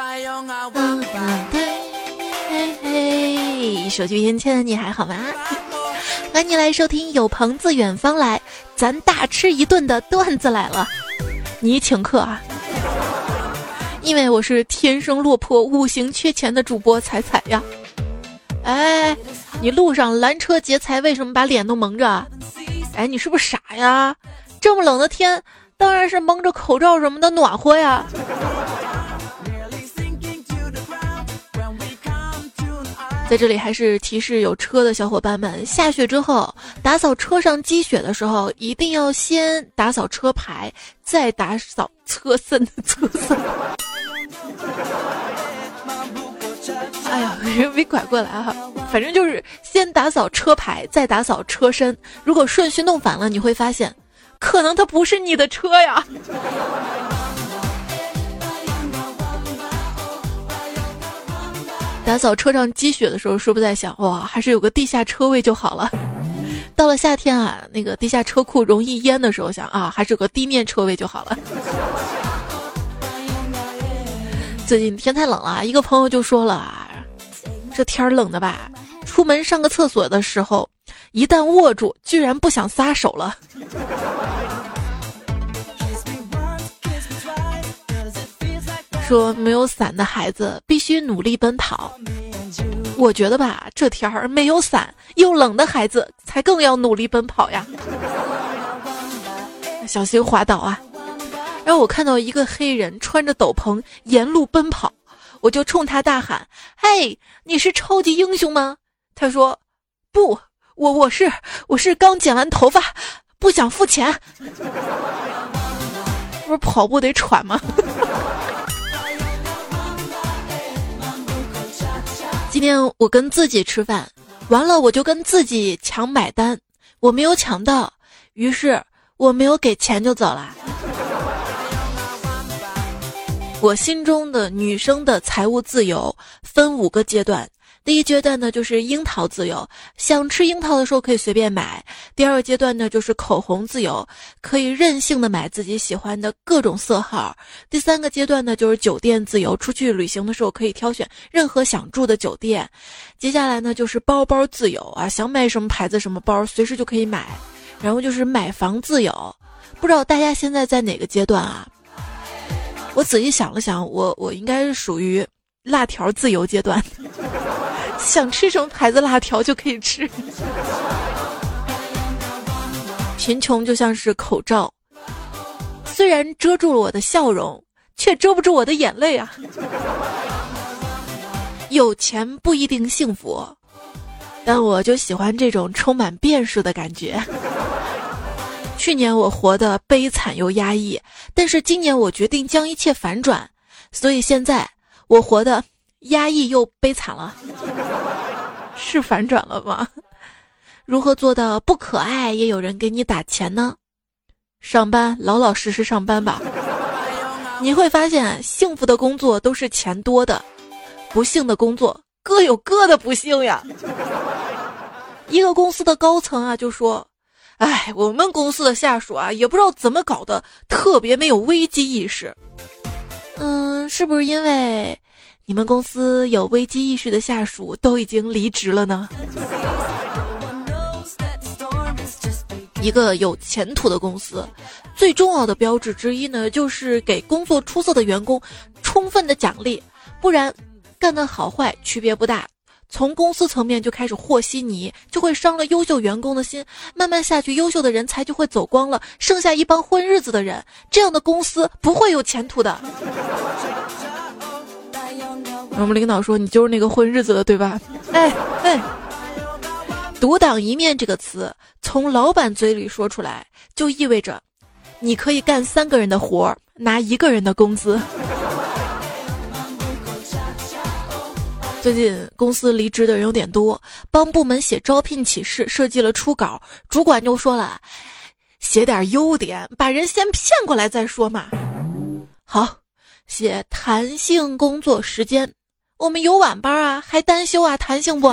嘿嘿，手机边前你还好吗？欢迎你来收听有朋自远方来，咱大吃一顿的段子来了，你请客啊！因为我是天生落魄、五行缺钱的主播彩彩呀。哎，你路上拦车劫财，为什么把脸都蒙着？哎，你是不是傻呀？这么冷的天，当然是蒙着口罩什么的暖和呀。在这里还是提示有车的小伙伴们：下雪之后打扫车上积雪的时候，一定要先打扫车牌，再打扫车身的车身。哎呀，没拐过来哈，反正就是先打扫车牌，再打扫车身。如果顺序弄反了，你会发现，可能它不是你的车呀。打扫车上积雪的时候，是不是在想哇，还是有个地下车位就好了？到了夏天啊，那个地下车库容易淹的时候，想啊，还是有个地面车位就好了。最近天太冷了，一个朋友就说了，这天冷的吧，出门上个厕所的时候，一旦握住，居然不想撒手了。说没有伞的孩子必须努力奔跑，我觉得吧，这天儿没有伞又冷的孩子才更要努力奔跑呀，小心滑倒啊！然后我看到一个黑人穿着斗篷沿路奔跑，我就冲他大喊：“嘿，你是超级英雄吗？”他说：“不，我我是我是刚剪完头发，不想付钱。”不是跑步得喘吗？今天我跟自己吃饭，完了我就跟自己抢买单，我没有抢到，于是我没有给钱就走了。我心中的女生的财务自由分五个阶段。第一阶段呢，就是樱桃自由，想吃樱桃的时候可以随便买；第二个阶段呢，就是口红自由，可以任性的买自己喜欢的各种色号；第三个阶段呢，就是酒店自由，出去旅行的时候可以挑选任何想住的酒店；接下来呢，就是包包自由啊，想买什么牌子什么包，随时就可以买；然后就是买房自由，不知道大家现在在哪个阶段啊？我仔细想了想，我我应该是属于辣条自由阶段。想吃什么牌子辣条就可以吃。贫穷就像是口罩，虽然遮住了我的笑容，却遮不住我的眼泪啊。有钱不一定幸福，但我就喜欢这种充满变数的感觉。去年我活得悲惨又压抑，但是今年我决定将一切反转，所以现在我活得。压抑又悲惨了，是反转了吗？如何做到不可爱也有人给你打钱呢？上班老老实实上班吧。你会发现，幸福的工作都是钱多的，不幸的工作各有各的不幸呀。一个公司的高层啊就说：“哎，我们公司的下属啊，也不知道怎么搞的，特别没有危机意识。嗯，是不是因为？”你们公司有危机意识的下属都已经离职了呢。一个有前途的公司，最重要的标志之一呢，就是给工作出色的员工充分的奖励，不然干的好坏区别不大。从公司层面就开始和稀泥，就会伤了优秀员工的心，慢慢下去，优秀的人才就会走光了，剩下一帮混日子的人，这样的公司不会有前途的。我们领导说：“你就是那个混日子的，对吧？”哎哎，独当一面这个词从老板嘴里说出来，就意味着你可以干三个人的活儿，拿一个人的工资。最近公司离职的人有点多，帮部门写招聘启事，设计了初稿，主管就说了：“写点优点，把人先骗过来再说嘛。”好，写弹性工作时间。我们有晚班啊，还单休啊，弹性不？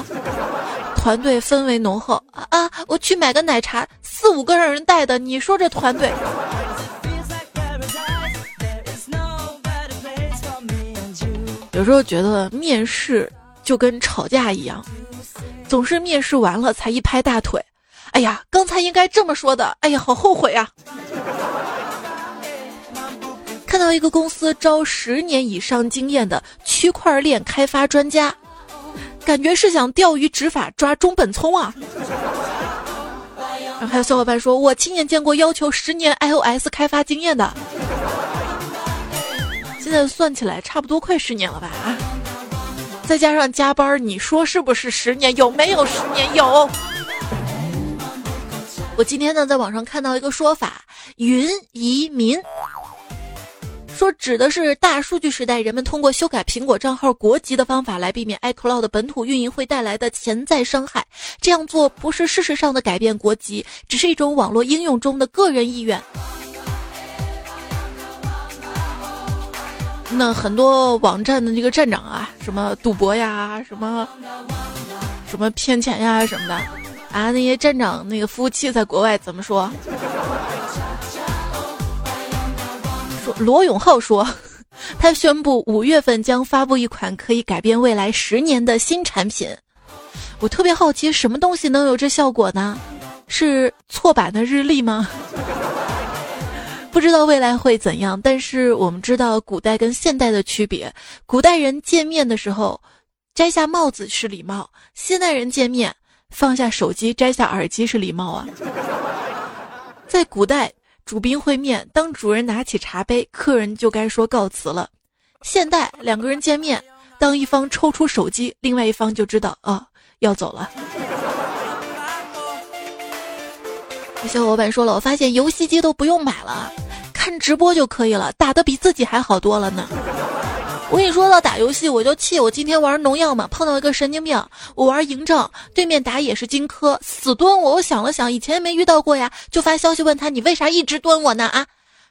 团队氛围浓厚啊！我去买个奶茶，四五个让人带的，你说这团队？有时候觉得面试就跟吵架一样，总是面试完了才一拍大腿，哎呀，刚才应该这么说的，哎呀，好后悔啊！看到一个公司招十年以上经验的区块链开发专家，感觉是想钓鱼执法抓中本聪啊！然后还有小伙伴说，我亲眼见过要求十年 iOS 开发经验的。现在算起来差不多快十年了吧？啊，再加上加班，你说是不是十年？有没有十年？有。我今天呢，在网上看到一个说法，云移民，说指的是大数据时代，人们通过修改苹果账号国籍的方法来避免 iCloud 本土运营会带来的潜在伤害。这样做不是事实上的改变国籍，只是一种网络应用中的个人意愿。那很多网站的这个站长啊，什么赌博呀，什么什么骗钱呀什么的，啊，那些站长那个服务器在国外怎么说？罗永浩说，他宣布五月份将发布一款可以改变未来十年的新产品。我特别好奇，什么东西能有这效果呢？是错版的日历吗？不知道未来会怎样，但是我们知道古代跟现代的区别。古代人见面的时候，摘下帽子是礼貌；现代人见面，放下手机，摘下耳机是礼貌啊。在古代，主宾会面，当主人拿起茶杯，客人就该说告辞了。现代两个人见面，当一方抽出手机，另外一方就知道啊要走了。小伙伴说了，我发现游戏机都不用买了。看直播就可以了，打的比自己还好多了呢。我跟你说到打游戏，我就气我今天玩农药嘛，碰到一个神经病。我玩嬴政，对面打野是荆轲，死蹲我。我想了想，以前也没遇到过呀，就发消息问他，你为啥一直蹲我呢？啊，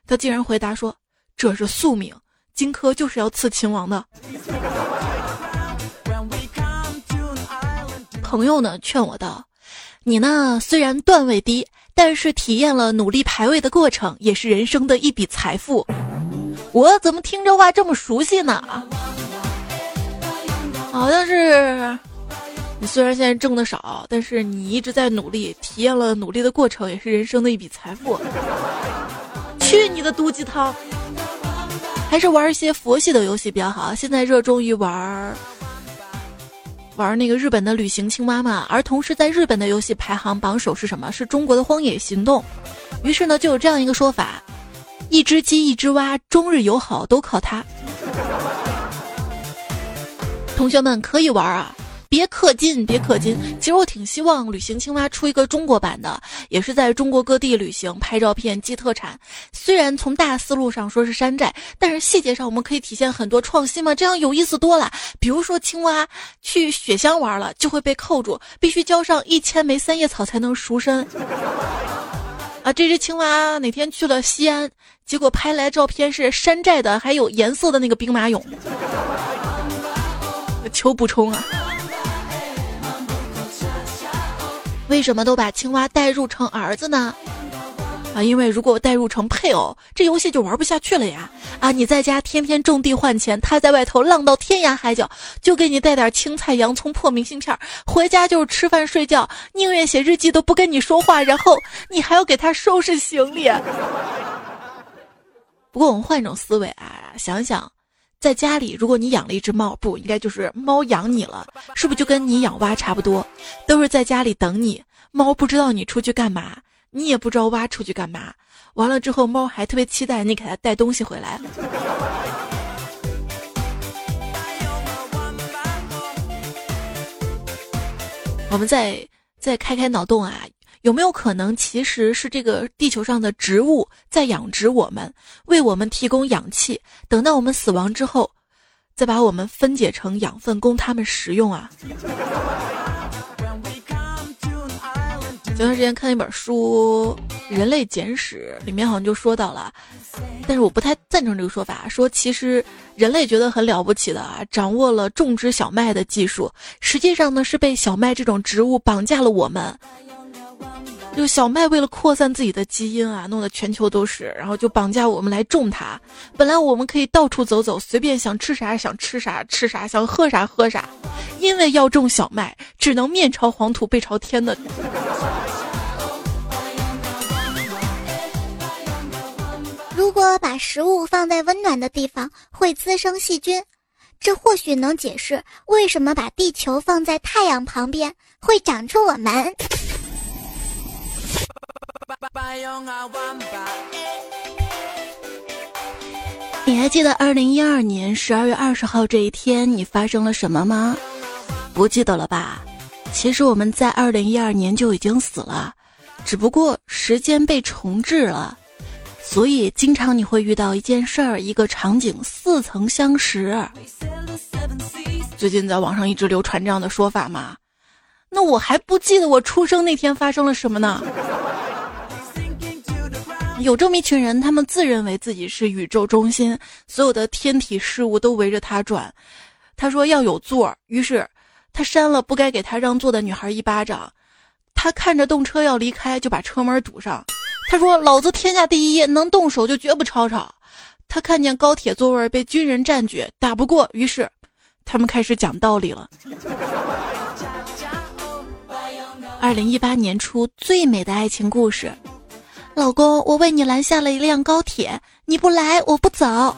他竟然回答说，这是宿命，荆轲就是要刺秦王的。朋友呢劝我道，你呢虽然段位低。但是体验了努力排位的过程，也是人生的一笔财富。我怎么听这话这么熟悉呢？好像是你虽然现在挣的少，但是你一直在努力，体验了努力的过程，也是人生的一笔财富。去你的毒鸡汤！还是玩一些佛系的游戏比较好。现在热衷于玩。玩那个日本的旅行青蛙嘛，而同时在日本的游戏排行榜首是什么？是中国的《荒野行动》。于是呢，就有这样一个说法：一只鸡，一只蛙，终日友好都靠它。同学们可以玩啊。别氪金，别氪金。其实我挺希望旅行青蛙出一个中国版的，也是在中国各地旅行拍照片寄特产。虽然从大思路上说是山寨，但是细节上我们可以体现很多创新嘛，这样有意思多了。比如说青蛙去雪乡玩了，就会被扣住，必须浇上一千枚三叶草才能赎身。啊，这只青蛙哪天去了西安，结果拍来照片是山寨的，还有颜色的那个兵马俑。求补充啊！为什么都把青蛙代入成儿子呢？啊，因为如果代入成配偶，这游戏就玩不下去了呀！啊，你在家天天种地换钱，他在外头浪到天涯海角，就给你带点青菜、洋葱、破明信片，回家就是吃饭睡觉，宁愿写日记都不跟你说话，然后你还要给他收拾行李。不过我们换一种思维啊，想想。在家里，如果你养了一只猫，不应该就是猫养你了，是不是就跟你养蛙差不多？都是在家里等你，猫不知道你出去干嘛，你也不知道蛙出去干嘛。完了之后，猫还特别期待你给它带东西回来。我们再再开开脑洞啊！有没有可能，其实是这个地球上的植物在养殖我们，为我们提供氧气，等到我们死亡之后，再把我们分解成养分供他们食用啊？前段时间看一本书《人类简史》，里面好像就说到了，但是我不太赞成这个说法，说其实人类觉得很了不起的啊，掌握了种植小麦的技术，实际上呢是被小麦这种植物绑架了我们。就小麦为了扩散自己的基因啊，弄得全球都是，然后就绑架我们来种它。本来我们可以到处走走，随便想吃啥想吃啥吃啥，想喝啥喝啥。因为要种小麦，只能面朝黄土背朝天的。如果把食物放在温暖的地方，会滋生细菌，这或许能解释为什么把地球放在太阳旁边会长出我们。你还记得二零一二年十二月二十号这一天你发生了什么吗？不记得了吧？其实我们在二零一二年就已经死了，只不过时间被重置了，所以经常你会遇到一件事儿、一个场景似曾相识。最近在网上一直流传这样的说法嘛？那我还不记得我出生那天发生了什么呢？有这么一群人，他们自认为自己是宇宙中心，所有的天体事物都围着他转。他说要有座，于是他扇了不该给他让座的女孩一巴掌。他看着动车要离开，就把车门堵上。他说：“老子天下第一，能动手就绝不吵吵。”他看见高铁座位被军人占据，打不过，于是他们开始讲道理了。二零一八年初最美的爱情故事。老公，我为你拦下了一辆高铁，你不来我不走。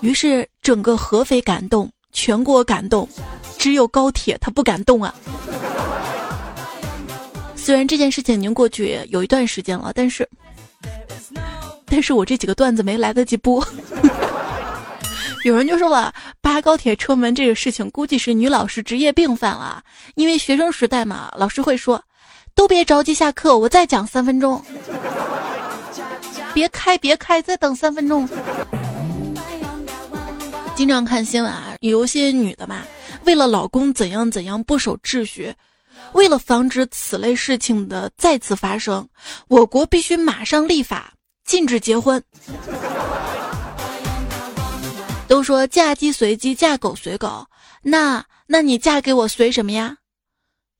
于是整个合肥感动，全国感动，只有高铁它不敢动啊。虽然这件事情已经过去有一段时间了，但是，但是我这几个段子没来得及播。有人就说了，扒高铁车门这个事情，估计是女老师职业病犯了，因为学生时代嘛，老师会说。都别着急下课，我再讲三分钟。别开，别开，再等三分钟。经常看新闻啊，有些女的嘛，为了老公怎样怎样不守秩序，为了防止此类事情的再次发生，我国必须马上立法禁止结婚。都说嫁鸡随鸡，嫁狗随狗，那那你嫁给我随什么呀？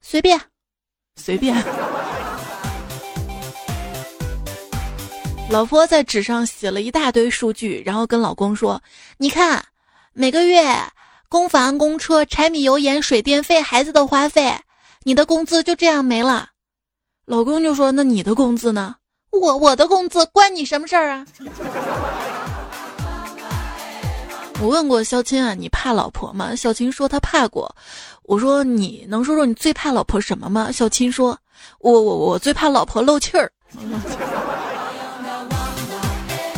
随便。随便。老婆在纸上写了一大堆数据，然后跟老公说：“你看，每个月供房、供车、柴米油盐、水电费、孩子的花费，你的工资就这样没了。”老公就说：“那你的工资呢？我我的工资关你什么事儿啊？”我问过肖青啊，你怕老婆吗？小琴说她怕过。我说你能说说你最怕老婆什么吗？小青说，我我我最怕老婆漏气儿，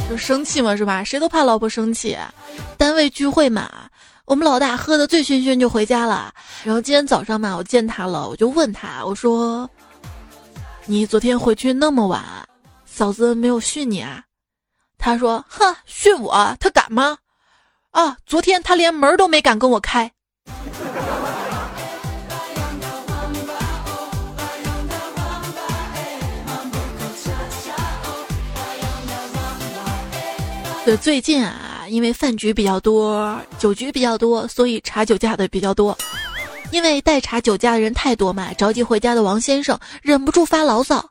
就生气嘛是吧？谁都怕老婆生气。单位聚会嘛，我们老大喝的醉醺醺就回家了。然后今天早上嘛，我见他了，我就问他，我说，你昨天回去那么晚，嫂子没有训你啊？他说，哼，训我，他敢吗？啊，昨天他连门都没敢跟我开。对，最近啊，因为饭局比较多，酒局比较多，所以查酒驾的比较多。因为待查酒驾的人太多嘛，着急回家的王先生忍不住发牢骚：“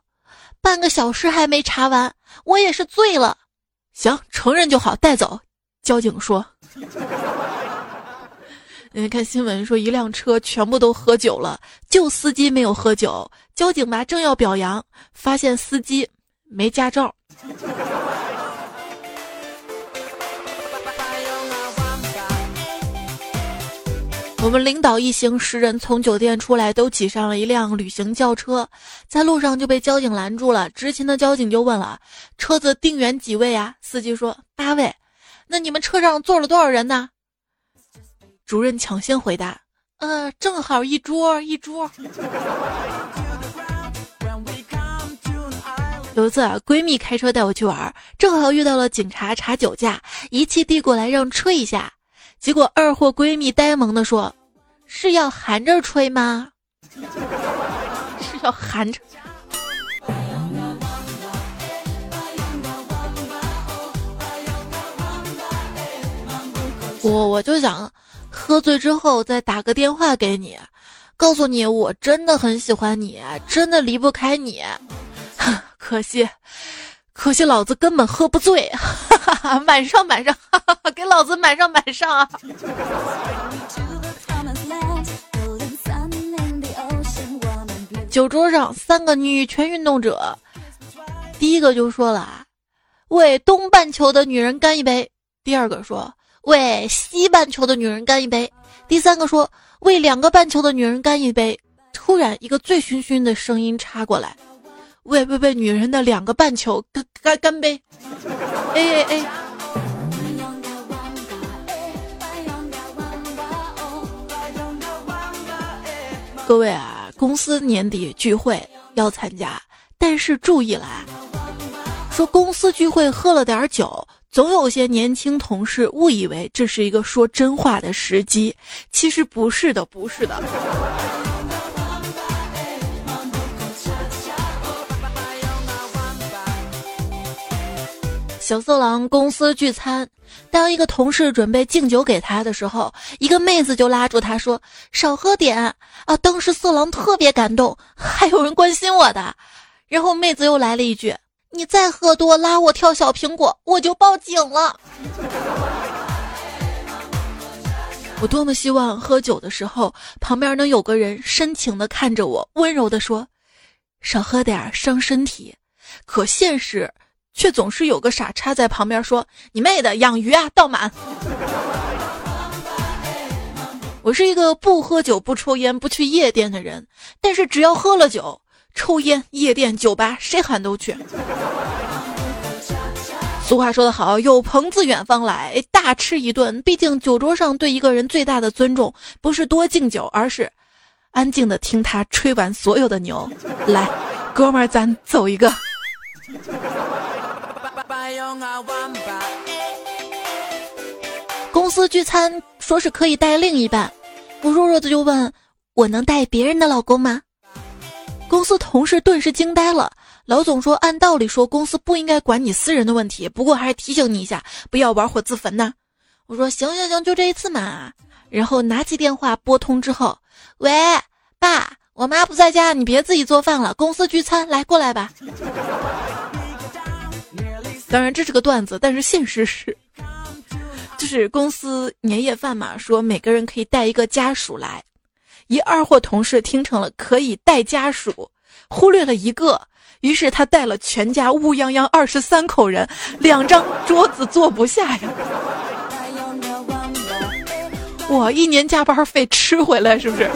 半个小时还没查完，我也是醉了。”行，承认就好，带走。交警说：“你，看新闻说一辆车全部都喝酒了，就司机没有喝酒。交警吧正要表扬，发现司机没驾照。”我们领导一行十人从酒店出来，都挤上了一辆旅行轿车，在路上就被交警拦住了。执勤的交警就问了：“车子定员几位啊？”司机说：“八位。”那你们车上坐了多少人呢？主任抢先回答：“呃，正好一桌一桌。”有一次啊，闺蜜开车带我去玩，正好遇到了警察查酒驾，仪器递过来让吹一下。结果二货闺蜜呆萌的说：“是要含着吹吗？是要含着？”我我就想，喝醉之后再打个电话给你，告诉你，我真的很喜欢你，真的离不开你。可惜，可惜老子根本喝不醉，哈哈！满上满上，哈哈哈！给老子满上满上啊！酒桌上，三个女权运动者，第一个就说了：“为东半球的女人干一杯。”第二个说：“为西半球的女人干一杯。”第三个说：“为两个半球的女人干一杯。”突然，一个醉醺醺的声音插过来：“为为为女人的两个半球干干干杯！”哎哎哎！各位啊！公司年底聚会要参加，但是注意啦，说公司聚会喝了点酒，总有些年轻同事误以为这是一个说真话的时机，其实不是的，不是的。小色狼公司聚餐，当一个同事准备敬酒给他的时候，一个妹子就拉住他说：“少喝点啊！”当时色狼特别感动，还有人关心我的。然后妹子又来了一句：“你再喝多拉我跳小苹果，我就报警了。”我多么希望喝酒的时候旁边能有个人深情的看着我，温柔的说：“少喝点伤身体。”可现实。却总是有个傻叉在旁边说：“你妹的，养鱼啊，倒满。”我是一个不喝酒、不抽烟、不去夜店的人，但是只要喝了酒、抽烟、夜店、酒吧，谁喊都去。俗话说得好，有朋自远方来，大吃一顿。毕竟酒桌上对一个人最大的尊重，不是多敬酒，而是安静的听他吹完所有的牛。来，哥们儿，咱走一个。公司聚餐说是可以带另一半，我弱弱的就问：“我能带别人的老公吗？”公司同事顿时惊呆了。老总说：“按道理说，公司不应该管你私人的问题，不过还是提醒你一下，不要玩火自焚呐。”我说：“行行行，就这一次嘛。”然后拿起电话拨通之后：“喂，爸，我妈不在家，你别自己做饭了，公司聚餐，来过来吧。”当然这是个段子，但是现实是，就是公司年夜饭嘛，说每个人可以带一个家属来，一二货同事听成了可以带家属，忽略了一个，于是他带了全家乌泱泱二十三口人，两张桌子坐不下呀。我一年加班费吃回来是不是？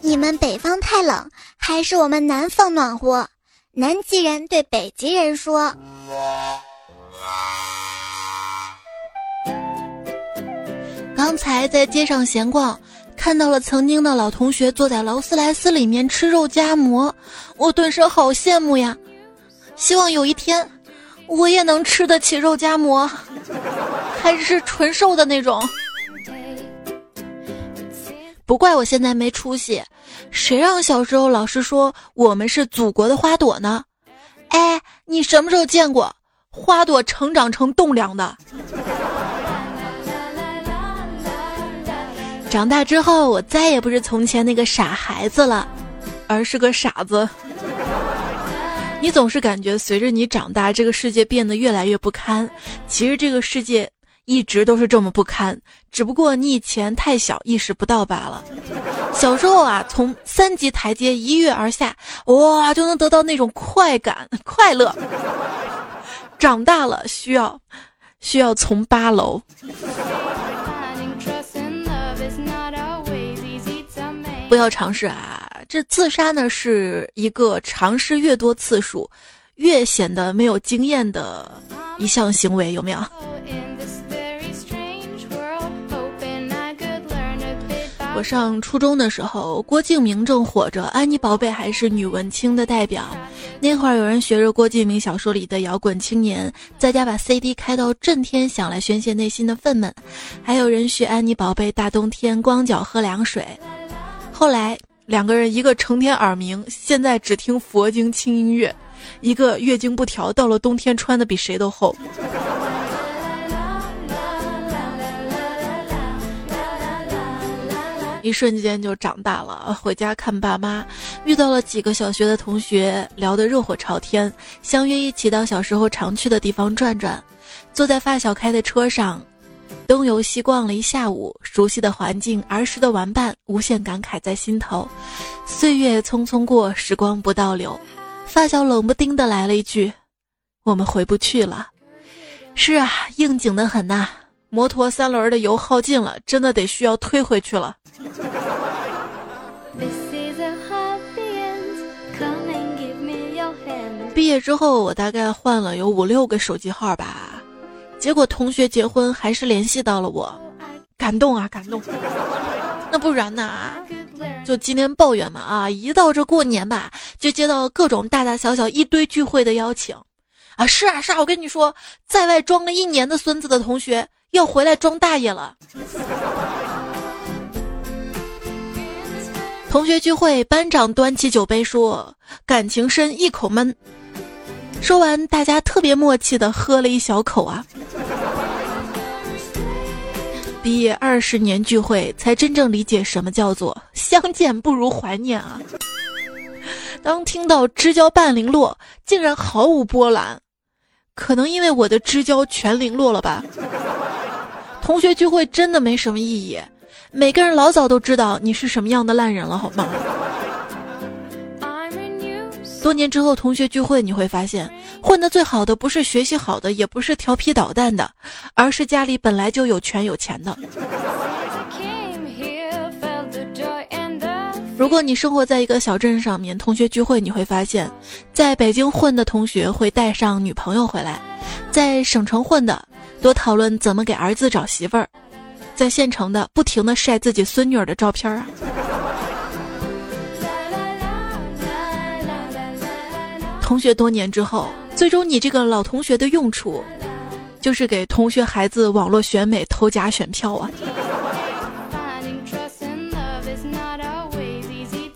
你们北方太冷，还是我们南方暖和？南极人对北极人说：“刚才在街上闲逛，看到了曾经的老同学坐在劳斯莱斯里面吃肉夹馍，我顿时好羡慕呀！希望有一天，我也能吃得起肉夹馍，还是纯瘦的那种。不怪我现在没出息。”谁让小时候老师说我们是祖国的花朵呢？哎，你什么时候见过花朵成长成栋梁的？长大之后，我再也不是从前那个傻孩子了，而是个傻子。你总是感觉随着你长大，这个世界变得越来越不堪。其实这个世界一直都是这么不堪，只不过你以前太小，意识不到罢了。小时候啊，从三级台阶一跃而下，哇，就能得到那种快感、快乐。长大了需要，需要从八楼。不要尝试啊！这自杀呢，是一个尝试越多次数，越显得没有经验的一项行为，有没有？我上初中的时候，郭敬明正火着，安妮宝贝还是女文青的代表。那会儿有人学着郭敬明小说里的摇滚青年，在家把 CD 开到震天响来宣泄内心的愤懑；还有人学安妮宝贝大冬天光脚喝凉水。后来两个人，一个成天耳鸣，现在只听佛经轻音乐；一个月经不调，到了冬天穿的比谁都厚。一瞬间就长大了。回家看爸妈，遇到了几个小学的同学，聊得热火朝天，相约一起到小时候常去的地方转转。坐在发小开的车上，东游西逛了一下午，熟悉的环境，儿时的玩伴，无限感慨在心头。岁月匆匆过，时光不倒流。发小冷不丁的来了一句：“我们回不去了。”是啊，应景的很呐。摩托三轮的油耗尽了，真的得需要推回去了。毕业之后，我大概换了有五六个手机号吧，结果同学结婚还是联系到了我，感动啊，感动。那不然呢？就今天抱怨嘛啊，一到这过年吧，就接到各种大大小小一堆聚会的邀请。啊，是啊，是啊，我跟你说，在外装了一年的孙子的同学要回来装大爷了。同学聚会，班长端起酒杯说：“感情深，一口闷。”说完，大家特别默契的喝了一小口啊。毕业二十年聚会，才真正理解什么叫做相见不如怀念啊。当听到知交半零落，竟然毫无波澜。可能因为我的知交全零落了吧。同学聚会真的没什么意义，每个人老早都知道你是什么样的烂人了，好吗？多年之后同学聚会，你会发现混得最好的不是学习好的，也不是调皮捣蛋的，而是家里本来就有权有钱的。如果你生活在一个小镇上面，同学聚会你会发现，在北京混的同学会带上女朋友回来，在省城混的多讨论怎么给儿子找媳妇儿，在县城的不停的晒自己孙女儿的照片啊。同学多年之后，最终你这个老同学的用处，就是给同学孩子网络选美偷假选票啊。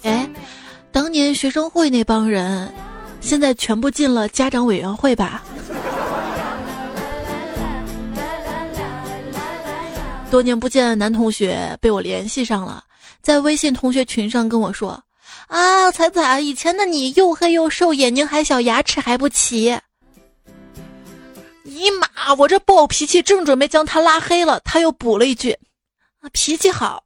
哎当年学生会那帮人，现在全部进了家长委员会吧？多年不见的男同学被我联系上了，在微信同学群上跟我说：“啊，彩彩，以前的你又黑又瘦，眼睛还小，牙齿还不齐。”尼玛，我这暴脾气正准备将他拉黑了，他又补了一句：“啊，脾气好。”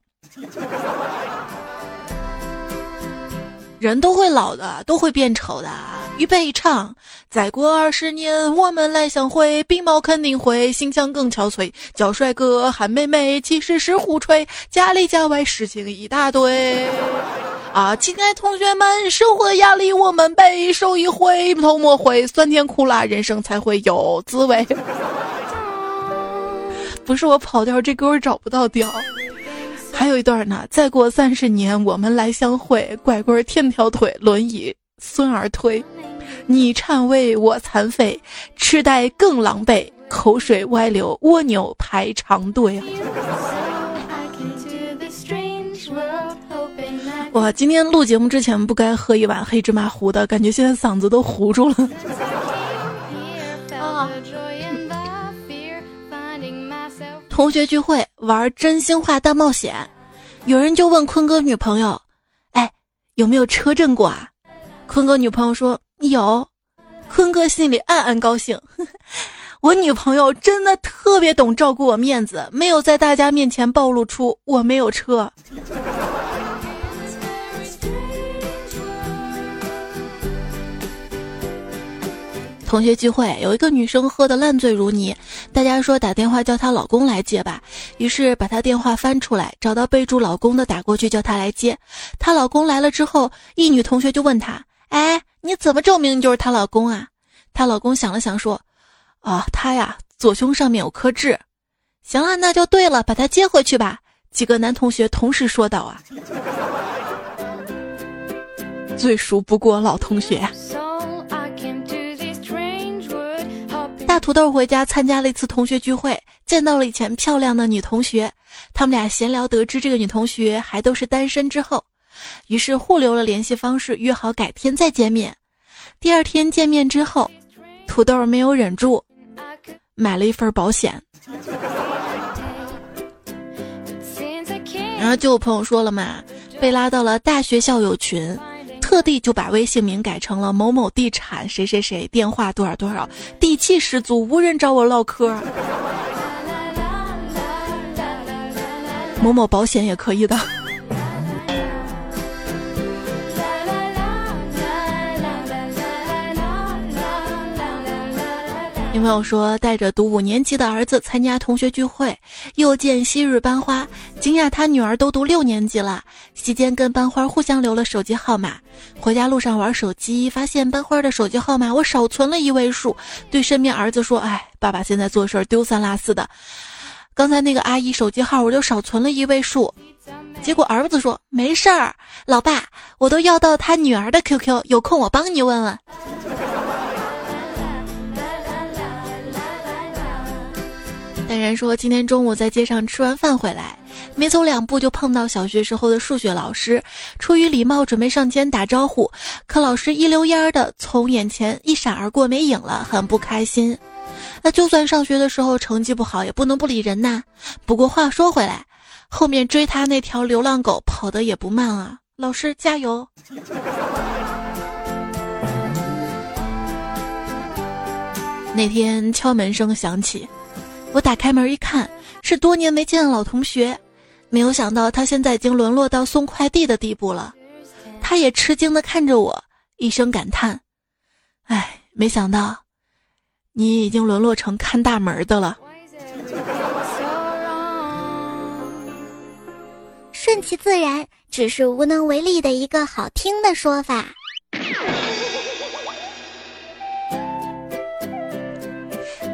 人都会老的，都会变丑的。预备唱，再过二十年我们来相会，鬓毛肯定会，形象更憔悴。叫帅哥喊妹妹，其实是互吹。家里家外事情一大堆。啊，亲爱同学们，生活压力我们背，受一回头莫悔，酸甜苦辣人生才会有滋味。不是我跑调，这歌找不到调。还有一段呢，再过三十年我们来相会，拐棍儿添条腿，轮椅孙儿推，你颤巍我残废，痴呆更狼狈，口水歪流蜗牛排长队啊！哇，今天录节目之前不该喝一碗黑芝麻糊的，感觉现在嗓子都糊住了。同学聚会玩真心话大冒险，有人就问坤哥女朋友：“哎，有没有车震过啊？”坤哥女朋友说：“有。”坤哥心里暗暗高兴，我女朋友真的特别懂照顾我面子，没有在大家面前暴露出我没有车。同学聚会，有一个女生喝得烂醉如泥，大家说打电话叫她老公来接吧，于是把她电话翻出来，找到备注老公的打过去叫她来接。她老公来了之后，一女同学就问她：“哎，你怎么证明你就是她老公啊？”她老公想了想说：“啊，他呀，左胸上面有颗痣。”行了，那就对了，把他接回去吧。几个男同学同时说道：“啊，最熟不过老同学。”大土豆回家参加了一次同学聚会，见到了以前漂亮的女同学。他们俩闲聊，得知这个女同学还都是单身之后，于是互留了联系方式，约好改天再见面。第二天见面之后，土豆没有忍住，买了一份保险。然后就有朋友说了嘛，被拉到了大学校友群，特地就把微信名改成了某某地产谁谁谁，电话多少多少，底气十足，无人找我唠嗑。某某保险也可以的。女朋友说带着读五年级的儿子参加同学聚会，又见昔日班花，惊讶他女儿都读六年级了。期间跟班花互相留了手机号码，回家路上玩手机，发现班花的手机号码我少存了一位数，对身边儿子说：“哎，爸爸现在做事丢三落四的，刚才那个阿姨手机号我就少存了一位数。”结果儿子说：“没事儿，老爸，我都要到他女儿的 QQ，有空我帮你问问。”淡然说：“今天中午在街上吃完饭回来，没走两步就碰到小学时候的数学老师，出于礼貌准备上前打招呼，可老师一溜烟儿的从眼前一闪而过，没影了，很不开心。那就算上学的时候成绩不好，也不能不理人呐。不过话说回来，后面追他那条流浪狗跑得也不慢啊，老师加油！”那天敲门声响起。我打开门一看，是多年没见的老同学，没有想到他现在已经沦落到送快递的地步了。他也吃惊的看着我，一声感叹：“哎，没想到，你已经沦落成看大门的了。”顺其自然，只是无能为力的一个好听的说法。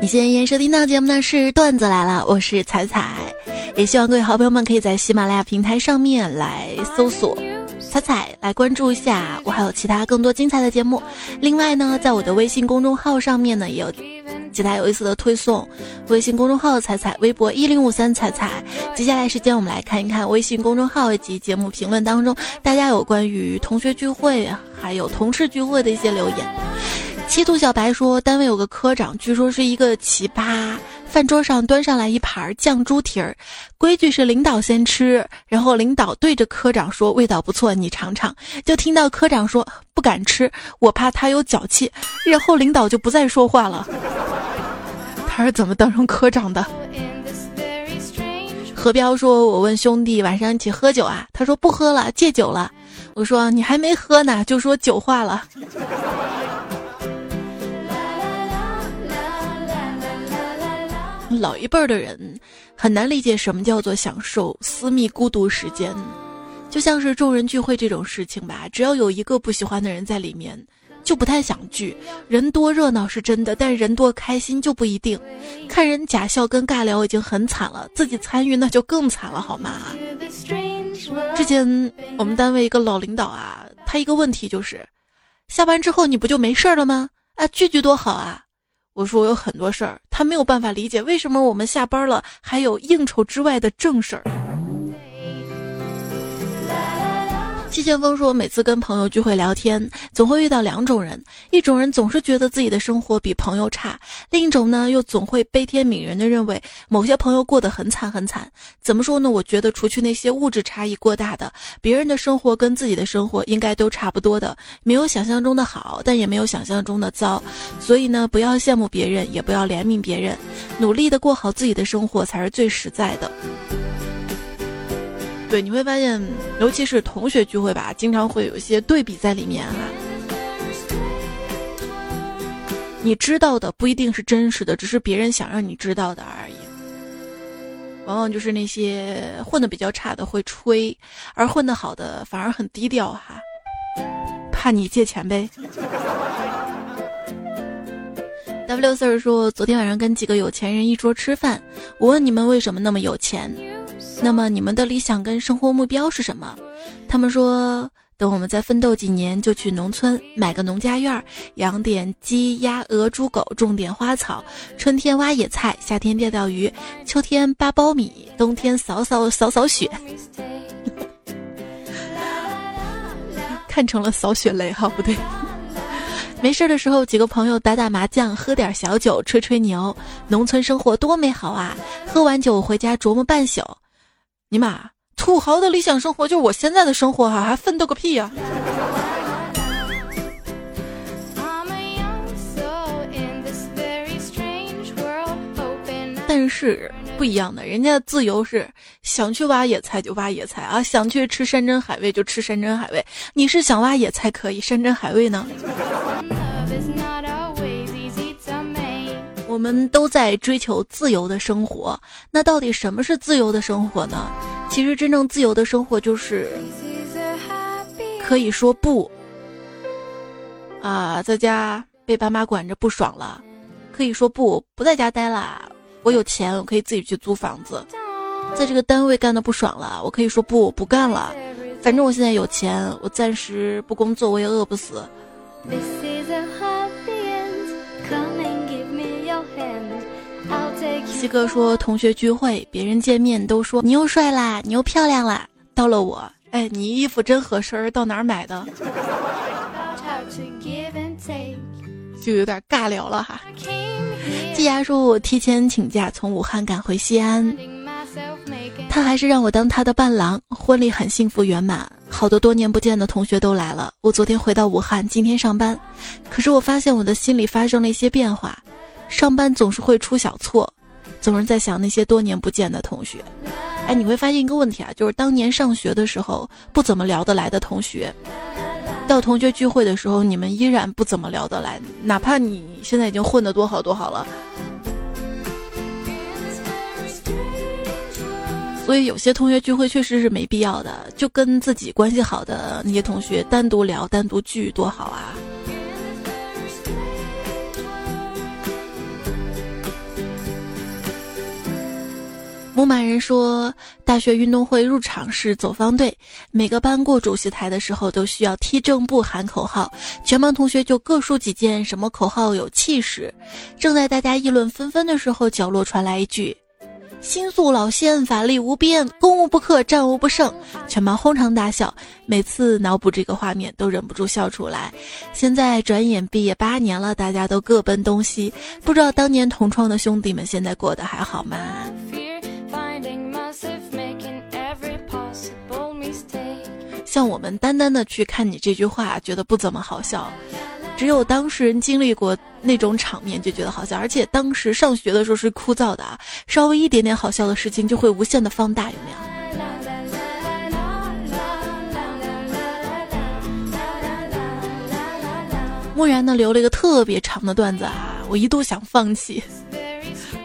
你现在收听到节目呢是段子来了，我是彩彩，也希望各位好朋友们可以在喜马拉雅平台上面来搜索彩彩，来关注一下我还有其他更多精彩的节目。另外呢，在我的微信公众号上面呢也有其他有意思的推送，微信公众号彩彩，微博一零五三彩彩。接下来时间我们来看一看微信公众号以及节目评论当中大家有关于同学聚会还有同事聚会的一些留言。七度小白说，单位有个科长，据说是一个奇葩。饭桌上端上来一盘酱猪蹄儿，规矩是领导先吃，然后领导对着科长说：“味道不错，你尝尝。”就听到科长说：“不敢吃，我怕他有脚气。”然后领导就不再说话了。他是怎么当上科长的？何彪说：“我问兄弟晚上一起喝酒啊？”他说：“不喝了，戒酒了。”我说：“你还没喝呢，就说酒话了。”老一辈的人很难理解什么叫做享受私密孤独时间，就像是众人聚会这种事情吧，只要有一个不喜欢的人在里面，就不太想聚。人多热闹是真的，但人多开心就不一定。看人假笑跟尬聊已经很惨了，自己参与那就更惨了，好吗？之前我们单位一个老领导啊，他一个问题就是，下班之后你不就没事了吗？啊，聚聚多好啊！我说我有很多事儿，他没有办法理解为什么我们下班了还有应酬之外的正事儿。季剑锋说：“每次跟朋友聚会聊天，总会遇到两种人，一种人总是觉得自己的生活比朋友差，另一种呢又总会悲天悯人的认为某些朋友过得很惨很惨。怎么说呢？我觉得除去那些物质差异过大的，别人的生活跟自己的生活应该都差不多的，没有想象中的好，但也没有想象中的糟。所以呢，不要羡慕别人，也不要怜悯别人，努力的过好自己的生活才是最实在的。”对，你会发现，尤其是同学聚会吧，经常会有一些对比在里面哈。你知道的不一定是真实的，只是别人想让你知道的而已。往往就是那些混的比较差的会吹，而混的好的反而很低调哈，怕你借钱呗。W Sir 说，昨天晚上跟几个有钱人一桌吃饭，我问你们为什么那么有钱。那么你们的理想跟生活目标是什么？他们说，等我们再奋斗几年，就去农村买个农家院，养点鸡鸭鹅猪狗，种点花草，春天挖野菜，夏天钓钓鱼，秋天扒苞米，冬天扫扫扫扫雪。看成了扫雪雷哈，不对。没事的时候，几个朋友打打麻将，喝点小酒，吹吹牛，农村生活多美好啊！喝完酒回家琢磨半宿。尼玛，土豪的理想生活就是我现在的生活哈，还奋斗个屁呀！但是不一样的，人家的自由是想去挖野菜就挖野菜啊，想去吃山珍海味就吃山珍海味。你是想挖野菜可以，山珍海味呢？我们都在追求自由的生活，那到底什么是自由的生活呢？其实真正自由的生活就是可以说不啊，在家被爸妈管着不爽了，可以说不，不在家待啦。我有钱，我可以自己去租房子。在这个单位干的不爽了，我可以说不，不干了。反正我现在有钱，我暂时不工作，我也饿不死。西哥说，同学聚会，别人见面都说你又帅啦，你又漂亮啦。到了我，哎，你衣服真合身，到哪儿买的？就有点尬聊了哈。季牙说：“我提前请假从武汉赶回西安，他还是让我当他的伴郎。婚礼很幸福圆满，好多多年不见的同学都来了。我昨天回到武汉，今天上班，可是我发现我的心里发生了一些变化。上班总是会出小错，总是在想那些多年不见的同学。哎，你会发现一个问题啊，就是当年上学的时候不怎么聊得来的同学。”到同学聚会的时候，你们依然不怎么聊得来，哪怕你现在已经混得多好多好了。所以有些同学聚会确实是没必要的，就跟自己关系好的那些同学单独聊、单独聚多好啊。牧马人说，大学运动会入场是走方队，每个班过主席台的时候都需要踢正步喊口号，全班同学就各抒己见，什么口号有气势。正在大家议论纷纷的时候，角落传来一句：“新宿老仙，法力无边，攻无不克，战无不胜。”全班哄堂大笑。每次脑补这个画面，都忍不住笑出来。现在转眼毕业八年了，大家都各奔东西，不知道当年同窗的兄弟们现在过得还好吗？像我们单单的去看你这句话，觉得不怎么好笑，只有当事人经历过那种场面，就觉得好笑。而且当时上学的时候是枯燥的啊，稍微一点点好笑的事情就会无限的放大，有没有？木然呢留了一个特别长的段子啊，我一度想放弃，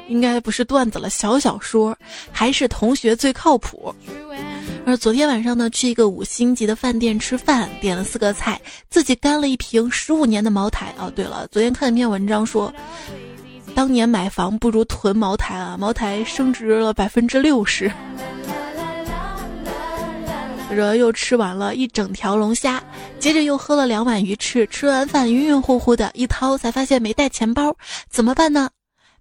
应该不是段子了，小小说，还是同学最靠谱。而昨天晚上呢，去一个五星级的饭店吃饭，点了四个菜，自己干了一瓶十五年的茅台。哦，对了，昨天看一篇文章说，当年买房不如囤茅台啊，茅台升值了百分之六十。然又吃完了一整条龙虾，接着又喝了两碗鱼翅，吃完饭晕晕乎乎的，一掏才发现没带钱包，怎么办呢？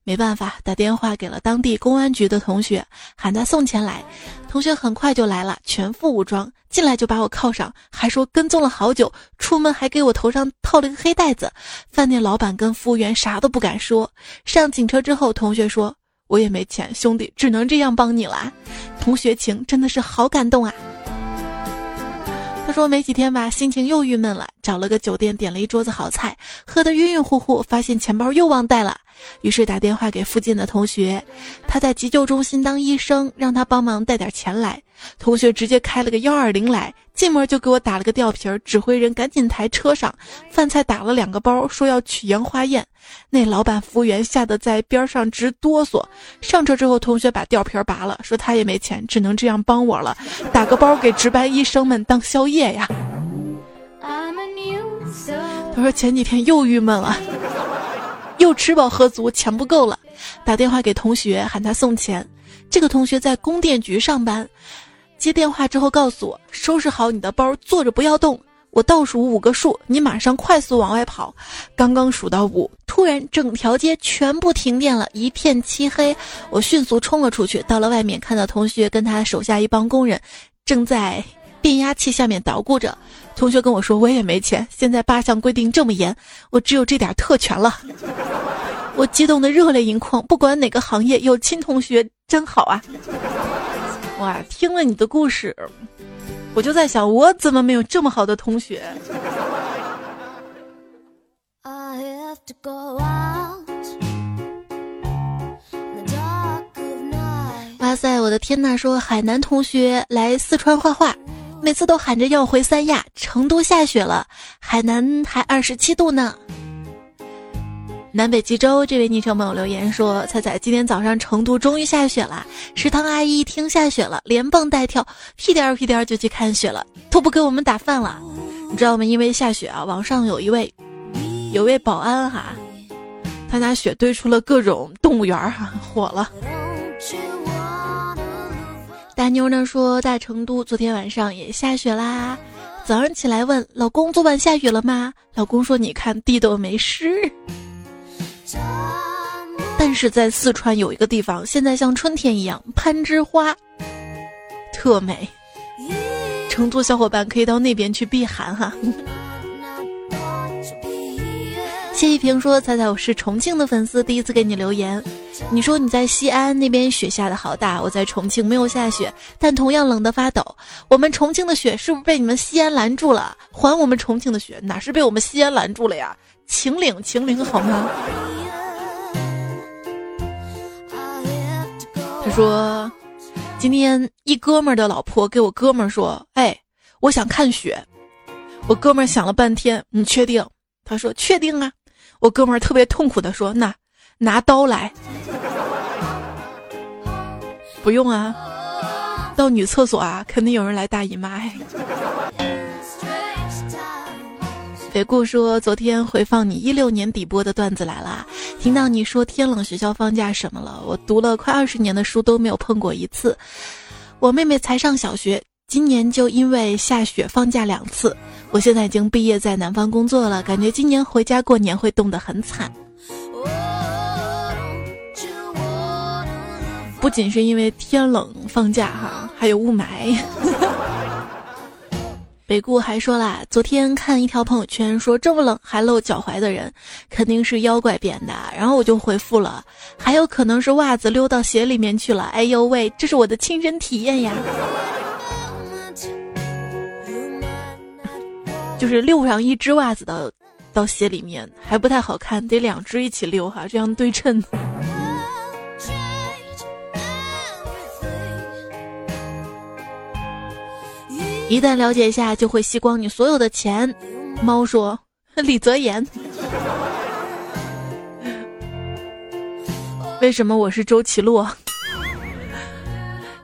没办法，打电话给了当地公安局的同学，喊他送钱来。同学很快就来了，全副武装，进来就把我铐上，还说跟踪了好久，出门还给我头上套了个黑袋子。饭店老板跟服务员啥都不敢说。上警车之后，同学说：“我也没钱，兄弟，只能这样帮你了。”同学情真的是好感动啊。他说没几天吧，心情又郁闷了，找了个酒店点了一桌子好菜，喝得晕晕乎乎，发现钱包又忘带了。于是打电话给附近的同学，他在急救中心当医生，让他帮忙带点钱来。同学直接开了个幺二零来，进门就给我打了个吊瓶，指挥人赶紧抬车上。饭菜打了两个包，说要取烟花宴。那老板服务员吓得在边上直哆嗦。上车之后，同学把吊瓶拔了，说他也没钱，只能这样帮我了，打个包给值班医生们当宵夜呀。他说前几天又郁闷了。又吃饱喝足，钱不够了，打电话给同学喊他送钱。这个同学在供电局上班，接电话之后告诉我：“收拾好你的包，坐着不要动。”我倒数五个数，你马上快速往外跑。刚刚数到五，突然整条街全部停电了，一片漆黑。我迅速冲了出去，到了外面，看到同学跟他手下一帮工人正在。变压器下面捣鼓着，同学跟我说：“我也没钱，现在八项规定这么严，我只有这点特权了。”我激动的热泪盈眶。不管哪个行业，有亲同学真好啊！哇，听了你的故事，我就在想，我怎么没有这么好的同学？哇塞，我的天呐！说海南同学来四川画画，每次都喊着要回三亚。成都下雪了，海南还二十七度呢。南北极洲这位昵称朋友留言说：“彩彩，今天早上成都终于下雪了，食堂阿姨一听下雪了，连蹦带跳，屁颠儿屁颠儿就去看雪了，都不给我们打饭了。你知道吗？因为下雪啊，网上有一位，有位保安哈，他拿雪堆出了各种动物园儿哈，火了。大妞呢说，在成都昨天晚上也下雪啦，早上起来问老公昨晚下雨了吗？老公说你看地都没湿。”但是在四川有一个地方，现在像春天一样攀枝花，特美。成都小伙伴可以到那边去避寒哈。谢一平说：“彩彩，我是重庆的粉丝，第一次给你留言。你说你在西安那边雪下的好大，我在重庆没有下雪，但同样冷得发抖。我们重庆的雪是不是被你们西安拦住了？还我们重庆的雪，哪是被我们西安拦住了呀？秦岭，秦岭好吗？”他说：“今天一哥们儿的老婆给我哥们儿说，哎，我想看雪。我哥们儿想了半天，你确定？他说确定啊。我哥们儿特别痛苦的说，那拿刀来。不用啊，到女厕所啊，肯定有人来大姨妈。”北顾说：“昨天回放你一六年底播的段子来了，听到你说天冷学校放假什么了？我读了快二十年的书都没有碰过一次。我妹妹才上小学，今年就因为下雪放假两次。我现在已经毕业在南方工作了，感觉今年回家过年会冻得很惨。不仅是因为天冷放假哈，还有雾霾。”北顾还说啦，昨天看一条朋友圈说这么冷还露脚踝的人，肯定是妖怪变的。然后我就回复了，还有可能是袜子溜到鞋里面去了。哎呦喂，这是我的亲身体验呀！就是溜上一只袜子到到鞋里面还不太好看，得两只一起溜哈，这样对称。一旦了解一下，就会吸光你所有的钱。猫说：“ 李泽言，为什么我是周奇洛？”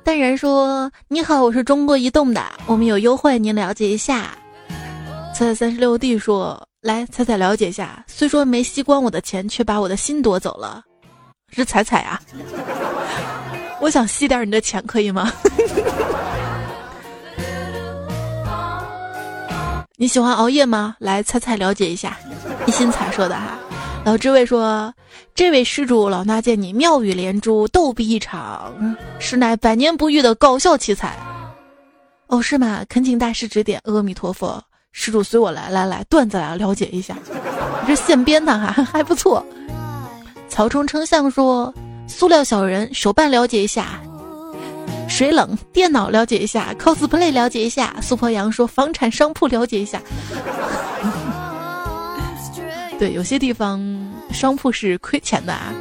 淡然说：“你好，我是中国移动的，我们有优惠，您了解一下。”彩彩三十六 D 说：“来，彩彩了解一下，虽说没吸光我的钱，却把我的心夺走了，是彩彩啊！我想吸点你的钱，可以吗？”你喜欢熬夜吗？来猜猜了解一下。一心彩说的哈，老知味说，这位施主老衲见你妙语连珠，逗比一场，实乃百年不遇的搞笑奇才。哦，是吗？恳请大师指点。阿弥陀佛，施主随我来，来来，段子来了解一下。这现编的哈，还不错。曹冲称象说，塑料小人手办了解一下。水冷，电脑了解一下，cosplay 了解一下，苏婆阳说房产商铺了解一下。对，有些地方商铺是亏钱的啊。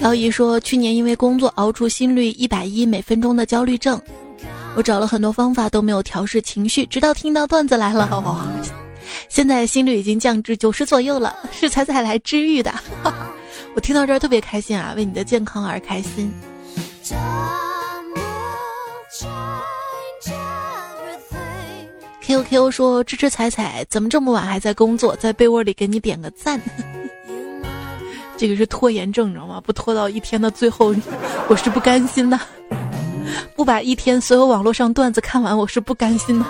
高姨说，去年因为工作熬出心率一百一每分钟的焦虑症。我找了很多方法都没有调试情绪，直到听到段子来了，哇！现在心率已经降至九十左右了，是彩彩来治愈的。我听到这儿特别开心啊，为你的健康而开心。Q Q 说支持彩彩，怎么这么晚还在工作？在被窝里给你点个赞。这个是拖延症，你知道吗？不拖到一天的最后，我是不甘心的。不把一天所有网络上段子看完，我是不甘心的。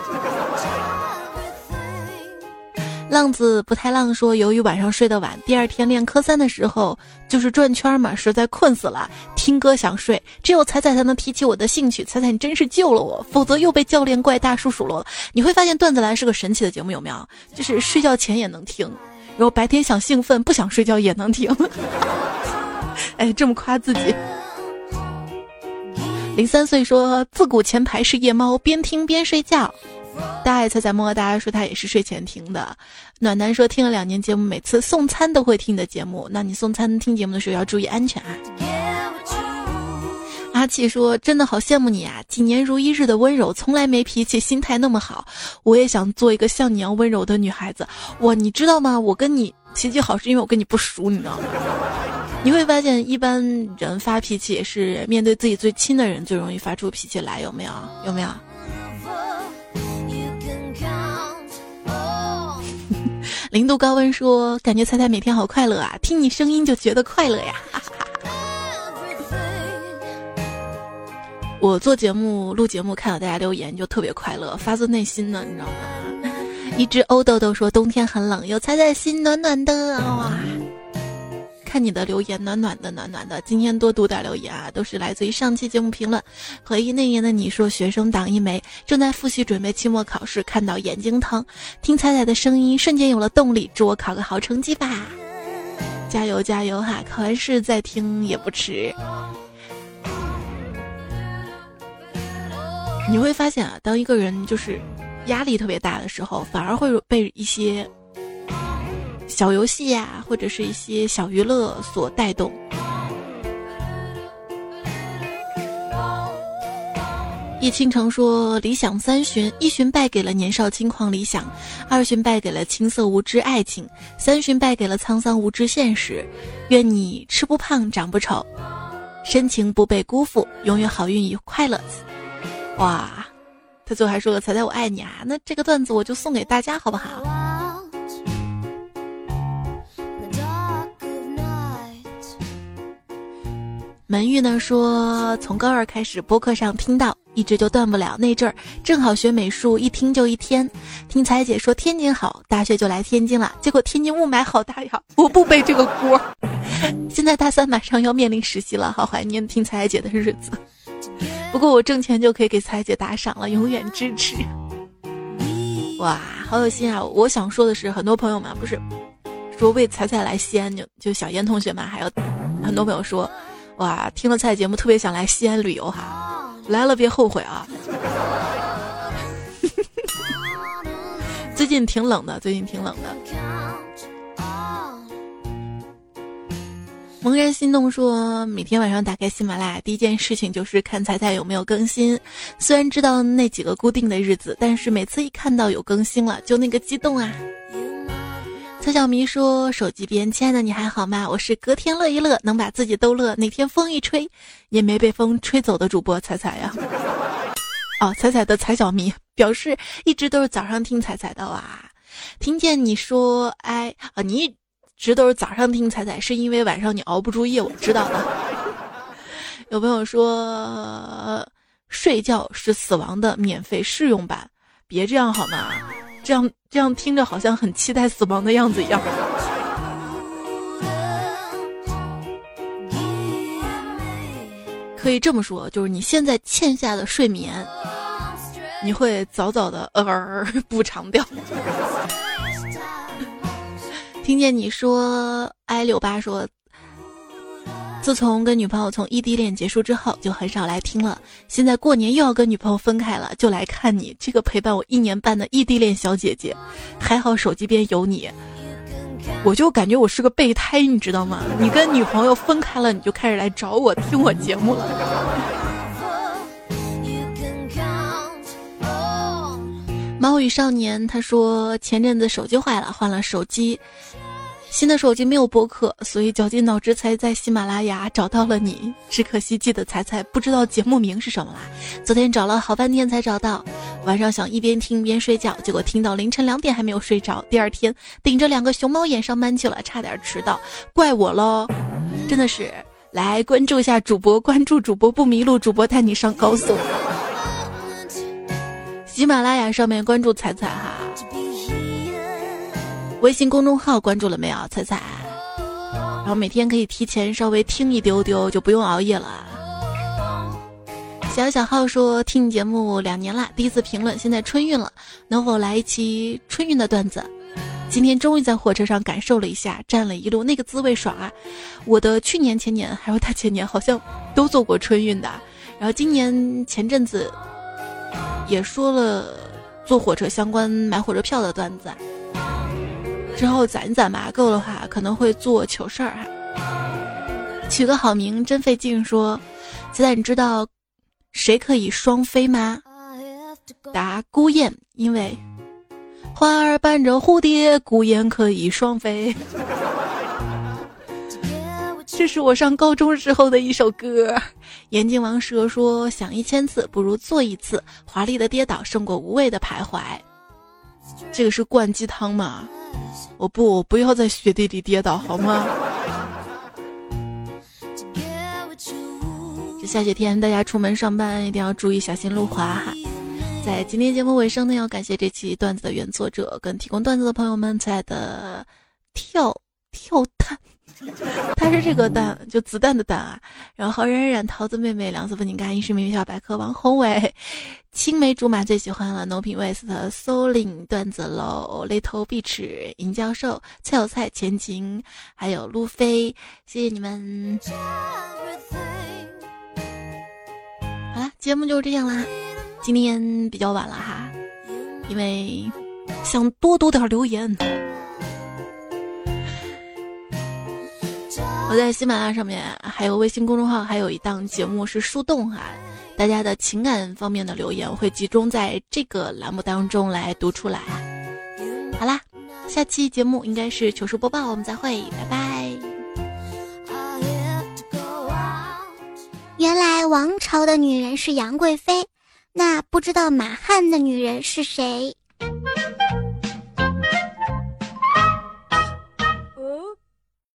浪子不太浪说，由于晚上睡得晚，第二天练科三的时候就是转圈嘛，实在困死了，听歌想睡，只有彩彩才能提起我的兴趣。彩彩，你真是救了我，否则又被教练怪大叔数落了。你会发现段子来是个神奇的节目，有没有？就是睡觉前也能听，然后白天想兴奋不想睡觉也能听。哎，这么夸自己。零三岁说，自古前排是夜猫，边听边睡觉。大爱猜猜摸，大家说他也是睡前听的。暖男说听了两年节目，每次送餐都会听你的节目。那你送餐听节目的时候要注意安全啊。阿气说真的好羡慕你啊，几年如一日的温柔，从来没脾气，心态那么好。我也想做一个像你一样温柔的女孩子。哇，你知道吗？我跟你脾气好是因为我跟你不熟，你知道吗？你会发现，一般人发脾气也是面对自己最亲的人最容易发出脾气来，有没有？有没有？零度高温说：“感觉猜猜每天好快乐啊，听你声音就觉得快乐呀。”我做节目、录节目，看到大家留言就特别快乐，发自内心的，你知道吗？一只欧豆豆说：“冬天很冷，有猜猜心暖暖的哇。”看你的留言，暖暖的，暖暖的。今天多读点留言啊，都是来自于上期节目评论。回忆那年的你说，学生党一枚，正在复习准备期末考试，看到眼睛疼，听彩彩的声音，瞬间有了动力。祝我考个好成绩吧，加油加油哈！考完试再听也不迟。你会发现啊，当一个人就是压力特别大的时候，反而会被一些。小游戏呀，或者是一些小娱乐所带动。叶倾城说：“理想三旬，一旬败给了年少轻狂理想，二旬败给了青涩无知爱情，三旬败给了沧桑无知现实。愿你吃不胖，长不丑，深情不被辜负，永远好运与快乐。”哇，他最后还说了：“彩彩我爱你啊！”那这个段子我就送给大家，好不好？门玉呢说，从高二开始播客上听到，一直就断不了。那阵儿正好学美术，一听就一天。听彩姐说天津好，大学就来天津了。结果天津雾霾好大呀，我不背这个锅。现在大三马上要面临实习了，好怀念听彩姐的日子。不过我挣钱就可以给彩姐打赏了，永远支持。哇，好有心啊！我想说的是，很多朋友们不是说为彩彩来西安，就就小燕同学们，还有很多朋友说。哇，听了菜节目特别想来西安旅游哈，来了别后悔啊！最近挺冷的，最近挺冷的。萌然心动说，每天晚上打开喜马拉雅，第一件事情就是看彩彩有没有更新。虽然知道那几个固定的日子，但是每次一看到有更新了，就那个激动啊！蔡小迷说：“手机边，亲爱的，你还好吗？我是隔天乐一乐，能把自己逗乐，哪天风一吹也没被风吹走的主播彩彩呀。”哦，彩彩的彩小迷表示一直都是早上听彩彩的哇。听见你说哎啊，你一一直都是早上听彩彩，是因为晚上你熬不住夜，我知道的。有朋友说睡觉是死亡的免费试用版，别这样好吗？这样这样听着好像很期待死亡的样子一样。可以这么说，就是你现在欠下的睡眠，你会早早的呃 补偿掉。听见你说，哎，六八说。自从跟女朋友从异地恋结束之后，就很少来听了。现在过年又要跟女朋友分开了，就来看你这个陪伴我一年半的异地恋小姐姐。还好手机边有你，我就感觉我是个备胎，你知道吗？你跟女朋友分开了，你就开始来找我听我节目了。猫与少年他说前阵子手机坏了，换了手机。新的手机没有播客，所以绞尽脑汁才在喜马拉雅找到了你。只可惜记得彩彩不知道节目名是什么啦。昨天找了好半天才找到，晚上想一边听一边睡觉，结果听到凌晨两点还没有睡着。第二天顶着两个熊猫眼上班去了，差点迟到，怪我喽！真的是，来关注一下主播，关注主播不迷路，主播带你上高速。喜马拉雅上面关注彩彩哈。微信公众号关注了没有？彩彩，然后每天可以提前稍微听一丢丢，就不用熬夜了。小小号说听你节目两年了，第一次评论，现在春运了，能否来一期春运的段子？今天终于在火车上感受了一下，站了一路那个滋味爽啊！我的去年、前年还有大前年好像都坐过春运的，然后今年前阵子也说了坐火车相关买火车票的段子，之后攒攒吧，够的话可能会做糗事儿哈。取个好名真费劲，说现在你知道谁可以双飞吗？答孤雁，因为。花儿伴着蝴蝶，孤雁可以双飞。这是我上高中时候的一首歌。眼镜王蛇说：“想一千次，不如做一次。华丽的跌倒胜过无谓的徘徊。”这个是灌鸡汤吗？我不，我不要在雪地里跌倒，好吗？这下雪天，大家出门上班一定要注意小心路滑哈。在今天节目尾声呢，要感谢这期段子的原作者跟提供段子的朋友们，亲爱的跳跳蛋，他是这个蛋，就子弹的蛋啊。然后冉冉桃子妹妹、梁思福、你看，一时名小百科、王宏伟、青梅竹马最喜欢了，No 品 West、Soling 段子楼、Little Beach、尹教授、蔡小菜、前情，还有路飞，谢谢你们。好了，节目就是这样啦。今天比较晚了哈，因为想多读点留言。我在喜马拉雅上面还有微信公众号，还有一档节目是树洞哈，大家的情感方面的留言会集中在这个栏目当中来读出来。好啦，下期节目应该是糗事播报，我们再会，拜拜。原来王朝的女人是杨贵妃。那不知道马汉的女人是谁？